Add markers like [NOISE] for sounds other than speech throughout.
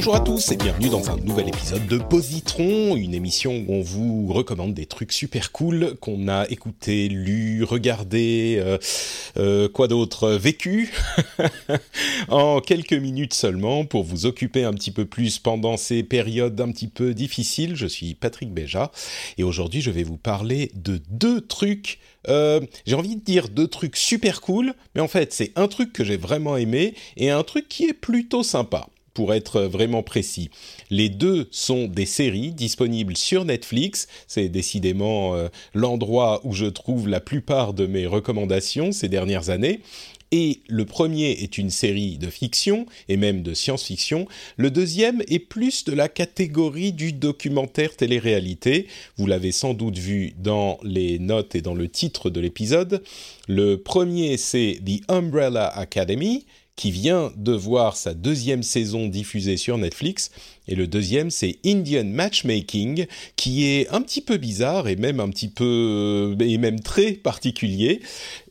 Bonjour à tous et bienvenue dans un nouvel épisode de Positron, une émission où on vous recommande des trucs super cool qu'on a écouté, lu, regardé, euh, euh, quoi d'autre, vécu [LAUGHS] en quelques minutes seulement pour vous occuper un petit peu plus pendant ces périodes un petit peu difficiles. Je suis Patrick Béja et aujourd'hui je vais vous parler de deux trucs euh, j'ai envie de dire deux trucs super cool, mais en fait c'est un truc que j'ai vraiment aimé et un truc qui est plutôt sympa pour être vraiment précis. Les deux sont des séries disponibles sur Netflix. C'est décidément euh, l'endroit où je trouve la plupart de mes recommandations ces dernières années. Et le premier est une série de fiction et même de science-fiction. Le deuxième est plus de la catégorie du documentaire télé-réalité. Vous l'avez sans doute vu dans les notes et dans le titre de l'épisode. Le premier c'est The Umbrella Academy qui vient de voir sa deuxième saison diffusée sur Netflix. Et le deuxième, c'est Indian Matchmaking, qui est un petit peu bizarre et même un petit peu, et même très particulier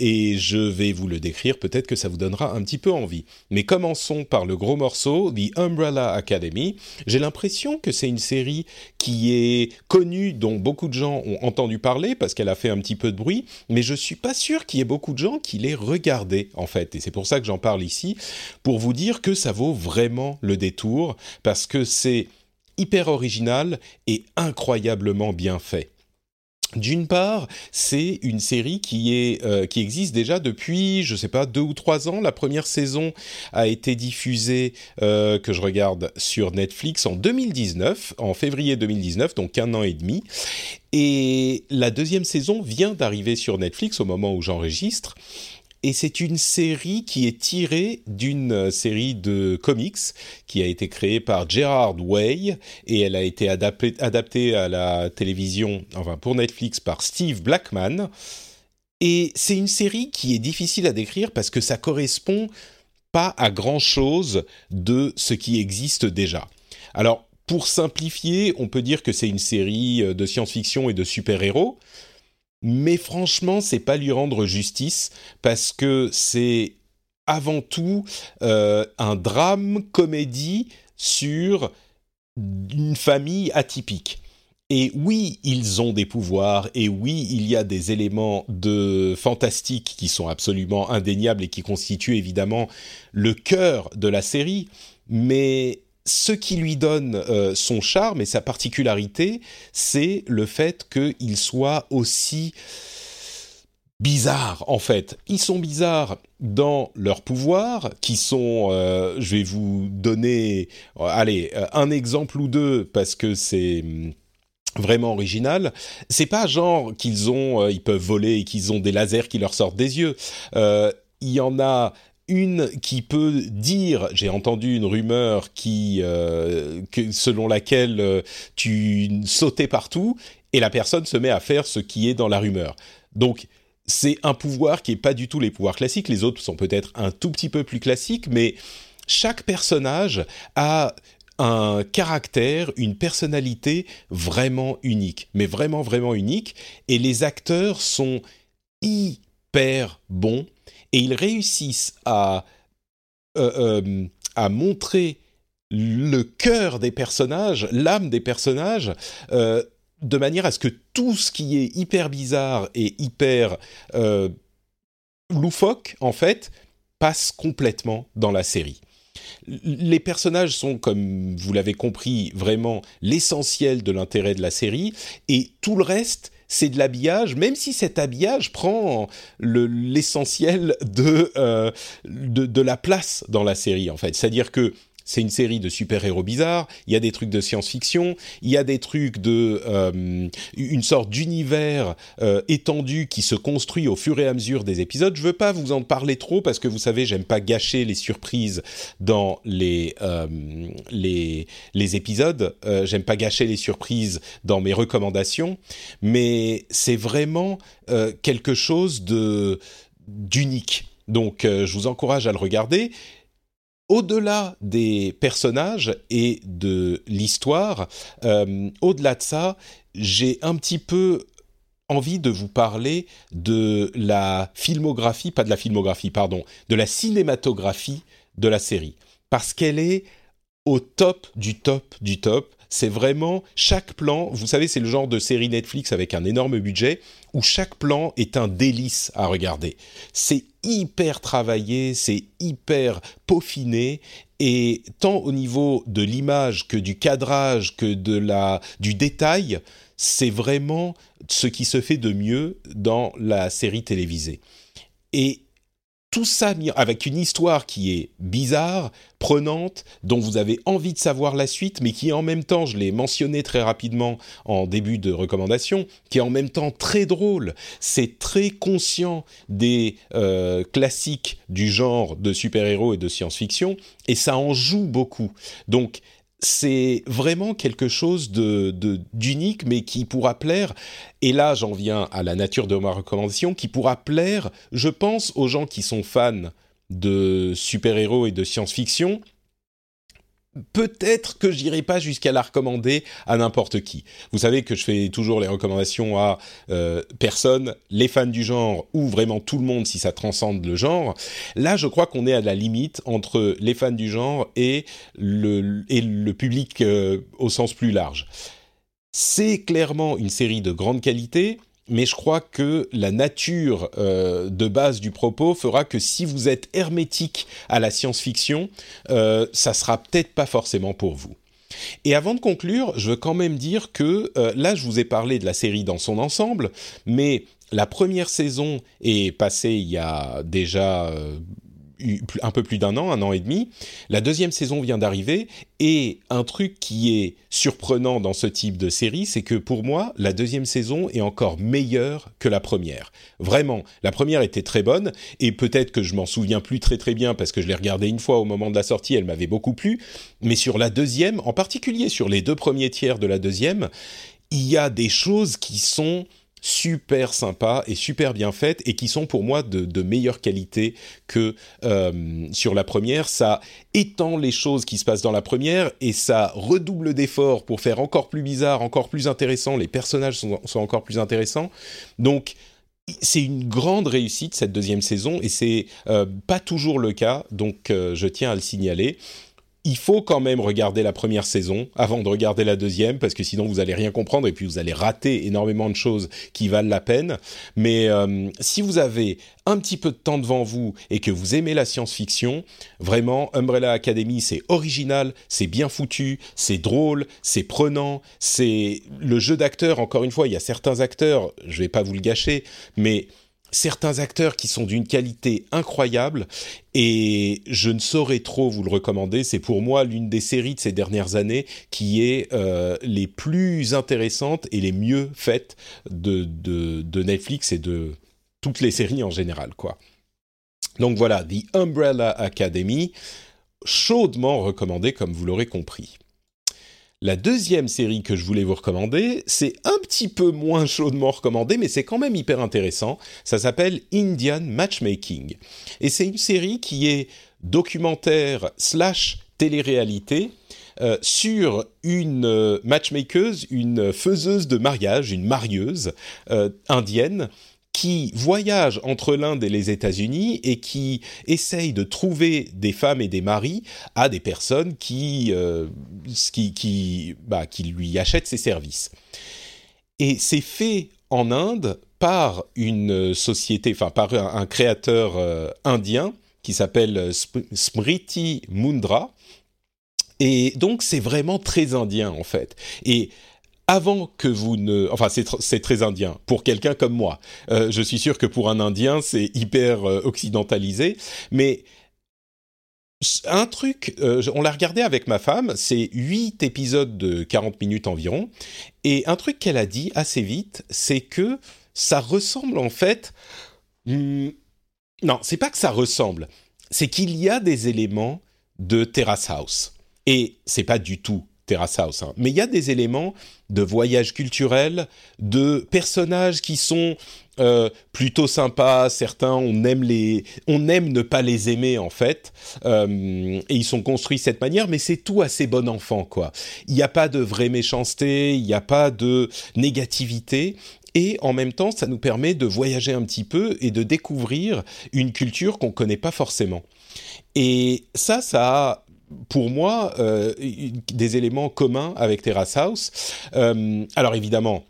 et je vais vous le décrire, peut-être que ça vous donnera un petit peu envie. Mais commençons par le gros morceau, The Umbrella Academy. J'ai l'impression que c'est une série qui est connue, dont beaucoup de gens ont entendu parler parce qu'elle a fait un petit peu de bruit, mais je suis pas sûr qu'il y ait beaucoup de gens qui l'aient regardée en fait. Et c'est pour ça que j'en parle ici, pour vous dire que ça vaut vraiment le détour parce que c'est hyper original et incroyablement bien fait. D'une part, c'est une série qui est euh, qui existe déjà depuis, je sais pas, deux ou trois ans. La première saison a été diffusée euh, que je regarde sur Netflix en 2019, en février 2019, donc un an et demi. Et la deuxième saison vient d'arriver sur Netflix au moment où j'enregistre et c'est une série qui est tirée d'une euh, série de comics qui a été créée par Gerard Way et elle a été adaptée, à la télévision, enfin pour Netflix par Steve Blackman. Et c'est une série qui est difficile à décrire parce que ça correspond pas à grand chose de ce qui existe déjà. Alors, pour simplifier, on peut dire que c'est une série euh, de science-fiction et de super-héros, mais franchement, c'est pas lui rendre justice parce que c'est avant tout euh, un drame comédie sur une famille atypique. Et oui, ils ont des pouvoirs, et oui, il y a des éléments de fantastique qui sont absolument indéniables et qui constituent évidemment le cœur de la série, mais ce qui lui donne euh, son charme et sa particularité, c'est le fait qu'il soit aussi bizarre en fait. Ils sont bizarres dans leurs pouvoirs, qui sont, euh, je vais vous donner, euh, allez, un exemple ou deux parce que c'est hum, vraiment original. C'est pas genre qu'ils ont, ils peuvent voler et qu'ils ont des lasers qui leur sortent des yeux. Il y en a une qui peut dire, j'ai entendu une rumeur qui, euh, selon laquelle euh, tu sautais partout, et la personne se met à faire ce qui est dans la rumeur. Donc c'est un pouvoir qui est pas du tout les pouvoirs classiques. Les autres sont peut-être un tout petit peu plus classiques, mais chaque personnage a un caractère, une personnalité vraiment unique, mais vraiment vraiment unique. Et les acteurs sont hyper bons et ils réussissent à, euh, euh, à montrer le cœur des personnages, l'âme des personnages, euh, de manière à ce que tout ce qui est hyper bizarre et hyper loufoque, en fait, passe complètement dans la série. Les personnages sont, comme vous l'avez compris, vraiment l'essentiel de l'intérêt de la série, et tout le reste c'est de l'habillage, même si cet habillage prend l'essentiel de, euh, de, de la place dans la série en fait. C'est-à-dire que c'est une série de super-héros bizarres, il y a des trucs de science-fiction, il y a des trucs de euh, une sorte d'univers euh, étendu qui se construit au fur et à mesure des épisodes. Je veux pas vous en parler trop parce que vous savez, j'aime pas gâcher les surprises dans les euh, les, les épisodes. j'aime pas gâcher les surprises dans mes recommandations, mais c'est vraiment quelque chose de d'unique. Donc, je vous encourage à le regarder au-delà des personnages et de l'histoire, euh, au-delà de ça, j'ai un petit peu envie de vous parler de la filmographie, pas de la filmographie, pardon, de la cinématographie de la série. Parce qu'elle est au top du top du top c'est vraiment chaque plan. Vous savez, c'est le genre de série Netflix avec un énorme budget où chaque plan est un délice à regarder. C'est hyper travaillé, c'est hyper peaufiné et tant au niveau de l'image que du cadrage que de la du détail, c'est vraiment ce qui se fait de mieux dans la série télévisée. Et tout ça avec une histoire qui est bizarre, prenante, dont vous avez envie de savoir la suite, mais qui en même temps, je l'ai mentionné très rapidement en début de recommandation, qui est en même temps très drôle. C'est très conscient des euh, classiques du genre de super-héros et de science-fiction, et ça en joue beaucoup. Donc c'est vraiment quelque chose de d'unique, mais qui pourra plaire. Et là, j'en viens à la nature de ma recommandation, qui pourra plaire, je pense, aux gens qui sont fans de super-héros et de science-fiction, peut-être que j'irai pas jusqu'à la recommander à n'importe qui. Vous savez que je fais toujours les recommandations à euh, personnes, les fans du genre ou vraiment tout le monde si ça transcende le genre. Là, je crois qu'on est à la limite entre les fans du genre et le, et le public euh, au sens plus large. C'est clairement une série de grande qualité mais je crois que la nature euh, de base du propos fera que si vous êtes hermétique à la science-fiction, euh, ça sera peut-être pas forcément pour vous. Et avant de conclure, je veux quand même dire que euh, là, je vous ai parlé de la série dans son ensemble, mais la première saison est passée il y a déjà un peu plus d'un an, un an et demi. La deuxième saison vient d'arriver et un truc qui est surprenant dans ce type de série, c'est que pour moi, la deuxième saison est encore meilleure que la première. Vraiment, la première était très bonne et peut-être que je m'en souviens plus très très bien parce que je l'ai regardée une fois au moment de la sortie, elle m'avait beaucoup plu. Mais sur la deuxième, en particulier sur les deux premiers tiers de la deuxième, il y a des choses qui sont super sympa et super bien faites et qui sont pour moi de, meilleure qualité que euh, sur la première. Ça étend les choses qui se passent dans la première et ça redouble d'efforts pour faire encore plus bizarre, encore plus intéressant. Les personnages sont, encore plus intéressants. Donc c'est une grande réussite cette deuxième saison et c'est euh, pas toujours le cas. Donc euh, je tiens à le signaler il faut quand même regarder la première saison avant de regarder la deuxième parce que sinon vous allez rien comprendre et puis vous allez rater énormément de choses qui valent la peine. Mais euh, si vous avez un petit peu de temps devant vous et que vous aimez la science-fiction, vraiment Umbrella Academy c'est original, c'est bien foutu, c'est drôle, c'est prenant, c'est le jeu d'acteur. Encore une fois, il y a certains acteurs, je vais pas vous le gâcher, mais certains acteurs qui sont d'une qualité incroyable et je ne saurais trop vous le recommander. C'est pour moi l'une des séries de ces dernières années qui est euh, les plus intéressantes et les mieux faites de, de, Netflix et de toutes les séries en général, quoi. Donc voilà, The Umbrella Academy, chaudement recommandé comme vous l'aurez compris. La deuxième série que je voulais vous recommander, c'est un petit peu moins chaudement recommandé, mais c'est quand même hyper intéressant. Ça s'appelle Indian Matchmaking. Et c'est une série qui est documentaire slash télé-réalité euh, sur une euh, matchmakeuse, une faiseuse de mariage, une marieuse euh, indienne qui voyage entre l'Inde et les États-Unis et qui essaye de trouver des femmes et des maris à des personnes qui, euh, qui, qui, bah, qui lui achètent ses services. Et c'est fait en Inde par une société, enfin par un, créateur euh, indien qui s'appelle Smriti Mundra. Et donc c'est vraiment très indien en fait. Et avant que vous ne... Enfin, c'est très indien pour quelqu'un comme moi. Euh, je suis sûr que pour un Indien, c'est hyper euh, occidentalisé. Mais un truc, euh, on l'a regardé avec ma femme, c'est huit épisodes de 40 minutes environ, et un truc qu'elle a dit assez vite, c'est que ça ressemble en fait... Hmm, non, c'est pas que ça ressemble, c'est qu'il y a des éléments de Terrace House. Et c'est pas du tout Terrace House, hein, mais il y a des éléments de voyage culturel, de personnages qui sont euh, plutôt sympas. Certains, on aime les, on aime ne pas les aimer en fait, euh, et ils sont construits de cette manière. Mais c'est tout assez bon enfant, quoi. Il n'y a pas de vraie méchanceté, il n'y a pas de négativité. Et en même temps, ça nous permet de voyager un petit peu et de découvrir une culture qu'on connaît pas forcément. Et ça, ça a pour moi, euh, des éléments communs avec Terrace House. alors évidemment,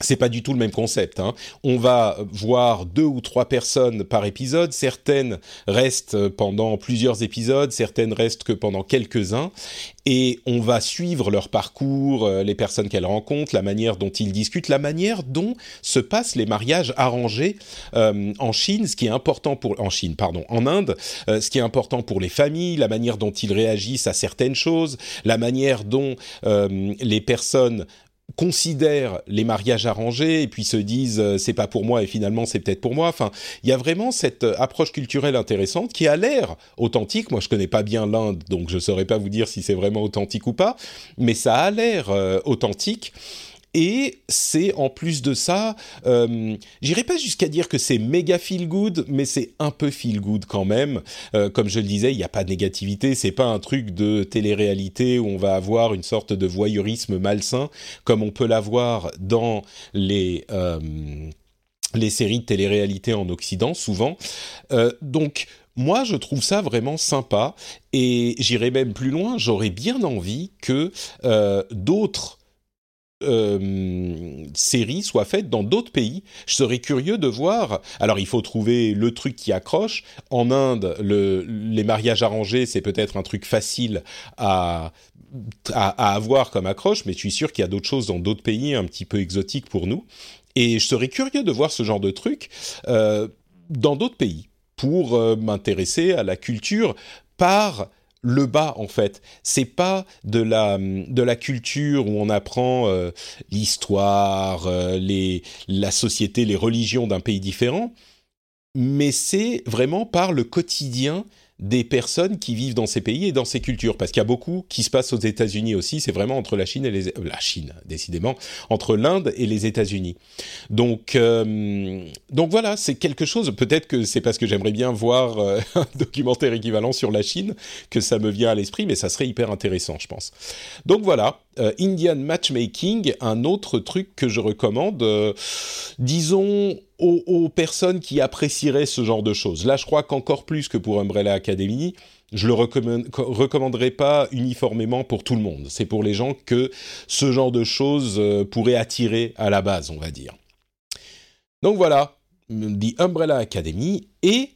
c'est pas du tout le même concept. Hein. On va voir deux ou trois personnes par épisode. Certaines restent pendant plusieurs épisodes, certaines restent que pendant quelques-uns. Et on va suivre leur parcours, euh, les personnes qu'elles rencontrent, la manière dont ils discutent, la manière dont se passent les mariages arrangés euh, en Chine, ce qui est important pour en Chine, pardon, en Inde, euh, ce qui est important pour les familles, la manière dont ils réagissent à certaines choses, la manière dont les personnes considèrent les mariages arrangés et puis se disent euh, c'est pas pour moi et finalement c'est peut-être pour moi. Enfin, il y a vraiment cette euh, approche culturelle intéressante qui a l'air authentique. Moi, je connais pas bien l'Inde, donc je saurais pas vous dire si c'est vraiment authentique ou pas, mais ça a l'air euh, authentique. Et c'est en plus de ça, euh, j'irai pas jusqu'à dire que c'est méga feel good, mais c'est un peu feel good quand même. Euh, comme je le disais, il n'y a pas de négativité, c'est pas un truc de télé-réalité où on va avoir une sorte de voyeurisme malsain, comme on peut l'avoir dans les euh, les séries de télé-réalité en Occident, souvent. Donc moi, je trouve ça vraiment sympa et j'irai même plus loin. J'aurais bien envie que d'autres euh, séries soient faites dans d'autres pays. Je serais curieux de voir. Alors, il faut trouver le truc qui accroche. En Inde, le, les mariages arrangés, c'est peut-être un truc facile à, à, avoir comme accroche, mais je suis sûr qu'il y a d'autres choses dans d'autres pays un petit peu exotiques pour nous. Et je serais curieux de voir ce genre de truc euh, dans d'autres pays pour euh, m'intéresser à la culture par le bas en fait. C'est pas de la de la culture où on apprend euh, l'histoire, euh, les la société, les religions d'un pays différent, mais c'est vraiment par le quotidien des personnes qui vivent dans ces pays et dans ces cultures, parce qu'il y a beaucoup qui se passe aux États-Unis aussi. C'est vraiment entre la Chine et les euh, la Chine, décidément, entre l'Inde et les États-Unis. Donc euh, donc voilà, c'est quelque chose. Peut-être que c'est parce que j'aimerais bien voir euh, [LAUGHS] un documentaire équivalent sur la Chine que ça me vient à l'esprit, mais ça serait hyper intéressant, je pense. Donc voilà, Indian Matchmaking, un autre truc que je recommande. disons aux, personnes qui apprécieraient ce genre de choses. Là, je crois qu'encore plus que pour Umbrella Academy, je le recommanderais pas uniformément pour tout le monde. C'est pour les gens que ce genre de choses euh, pourrait attirer à la base, on va dire. Donc voilà, The Umbrella Academy et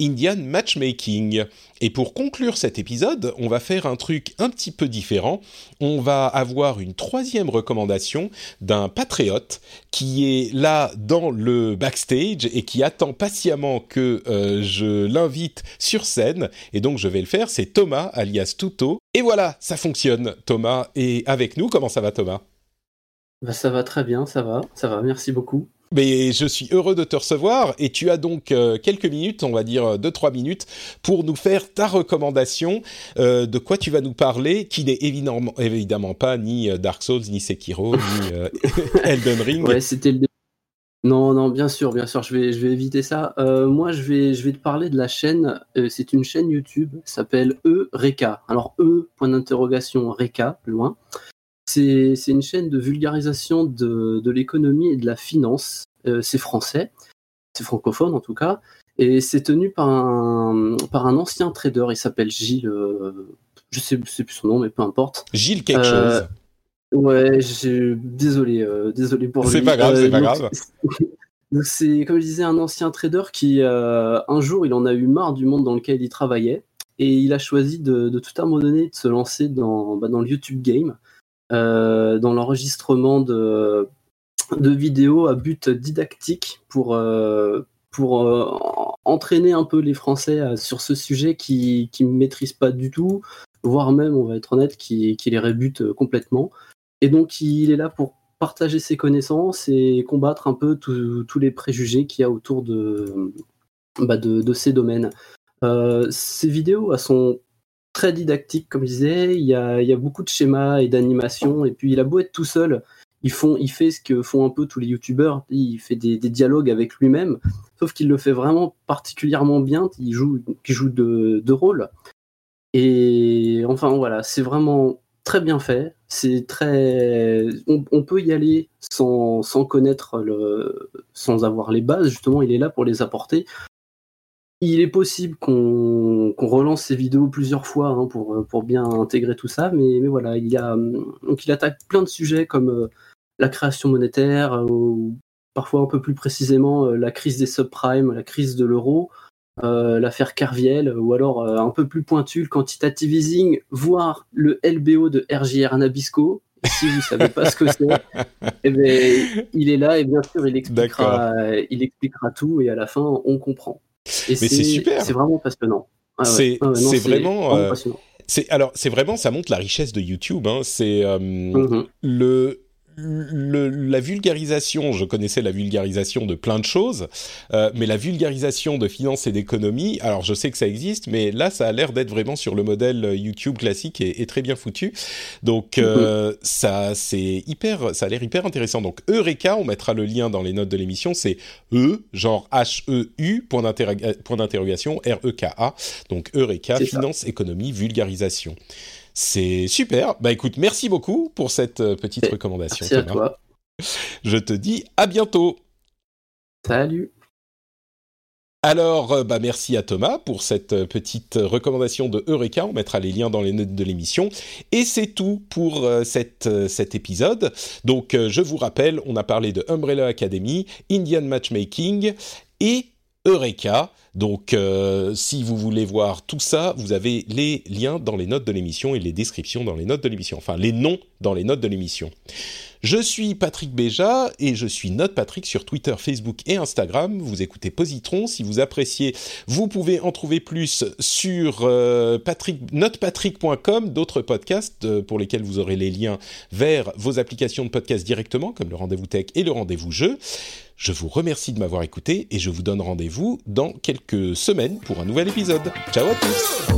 Indian Matchmaking. Et pour conclure cet épisode, on va faire un truc un petit peu différent. On va avoir une troisième recommandation d'un patriote qui est là dans le backstage et qui attend patiemment que euh, je l'invite sur scène. Et donc je vais le faire, c'est Thomas alias Tuto. Et voilà, ça fonctionne. Thomas est avec nous. Comment ça va Thomas? Bah, Ça va très bien, ça va, ça va, merci beaucoup. Mais je suis heureux de te recevoir et tu as donc euh, quelques minutes, on va dire 2-3 minutes, pour nous faire ta recommandation euh, de quoi tu vas nous parler, qui n'est évidemment, pas ni euh, Dark Souls, ni Sekiro, ni [LAUGHS] Elden Ring. Ouais, c'était le non, non, bien sûr, bien sûr, je vais, je vais éviter ça. moi, je vais, je vais te parler de la chaîne. c'est une chaîne YouTube, s'appelle Eureka. Alors E point d'interrogation Reka, loin. C'est une chaîne de vulgarisation de, de l'économie et de la finance. Euh, c'est français, c'est francophone en tout cas, et c'est tenu par un, par un ancien trader. Il s'appelle Gilles, euh, je sais, sais plus son nom, mais peu importe. Gilles quelque euh, chose. Ouais, désolé, désolé pour lui. C'est pas grave, c'est pas grave. [LAUGHS] C'est comme je disais un ancien trader qui un jour il en a eu marre du monde dans lequel il travaillait et il a choisi de, de tout abandonner, de se lancer dans, bah, dans le YouTube game. Euh, dans l'enregistrement de, vidéos à but didactique pour, euh, pour euh, entraîner un peu les Français sur ce sujet qui ne maîtrisent pas du tout, voire même, on va être honnête, qui, les rébute complètement. Et donc, il est là pour partager ses connaissances et combattre un peu tous les préjugés qu'il y a autour de, bah, de, ces domaines. Ces vidéos elles sont très didactiques, comme je disais. Il y a, il y a beaucoup de schémas et d'animations. Et puis, il a beau être tout seul, il, fait ce que font un peu tous les youtubeurs. Il fait des, dialogues avec lui-même, sauf qu'il le fait vraiment particulièrement bien. Il joue, il joue de, de rôle. Et enfin, voilà, c'est vraiment très bien fait. C'est très, on, peut y aller sans, sans connaître le, sans avoir les bases. Justement, il est là pour les apporter. Il est possible qu'on relance ces vidéos plusieurs fois hein, pour, pour bien intégrer tout ça, mais, mais voilà, il y a donc il attaque plein de sujets comme euh, la création monétaire, euh, ou parfois un peu plus précisément euh, la crise des subprimes, la crise de l'euro, euh, l'affaire Carviel, ou alors euh, un peu plus pointu, le quantitative easing, voire le LBO de RJR Nabisco. Si vous savez pas ce que c'est, eh ben, il est là et bien sûr il expliquera, il expliquera tout et à la fin on comprend. Et c'est super. C'est vraiment passionnant. Ah c'est vraiment. Euh, alors c'est vraiment ça montre la richesse de YouTube. Hein. C'est mm-hmm. le le, la vulgarisation, je connaissais la vulgarisation de plein de choses, euh, mais la vulgarisation de finance et d'économie, alors je sais que ça existe, mais là ça a l'air d'être vraiment sur le modèle YouTube classique et, très bien foutu. Donc euh, mhm. ça c'est hyper, ça a l'air hyper intéressant. Donc Eureka, on mettra le lien dans les notes de l'émission, c'est E genre H E U point d'interrogation R E K A. Donc Eureka, finance, économie, vulgarisation. C'est super. Bah écoute, merci beaucoup pour cette euh, petite recommandation. Merci à toi. Je te dis à bientôt. Salut. Alors, euh, bah merci à Thomas pour cette euh, petite recommandation de Eureka. On mettra les liens dans les notes de l'émission. Et c'est tout pour cette, cet épisode. Donc, je vous rappelle, on a parlé de Umbrella Academy, Indian Matchmaking et Eureka. Donc, euh, si vous voulez voir tout ça, vous avez les liens dans les notes de l'émission et les descriptions dans les notes de l'émission. Enfin, les noms dans les notes de l'émission. Je suis Patrick Béja et je suis Note Patrick sur Twitter, Facebook et Instagram. Vous écoutez Positron. Si vous appréciez, vous pouvez en trouver plus sur euh, notepatrick.com, d'autres podcasts euh, pour lesquels vous aurez les liens vers vos applications de podcast directement, comme le Rendez-vous Tech et le Rendez-vous Jeu. Je vous remercie de m'avoir écouté et je vous donne rendez-vous dans quelques semaines pour un nouvel épisode. Ciao à tous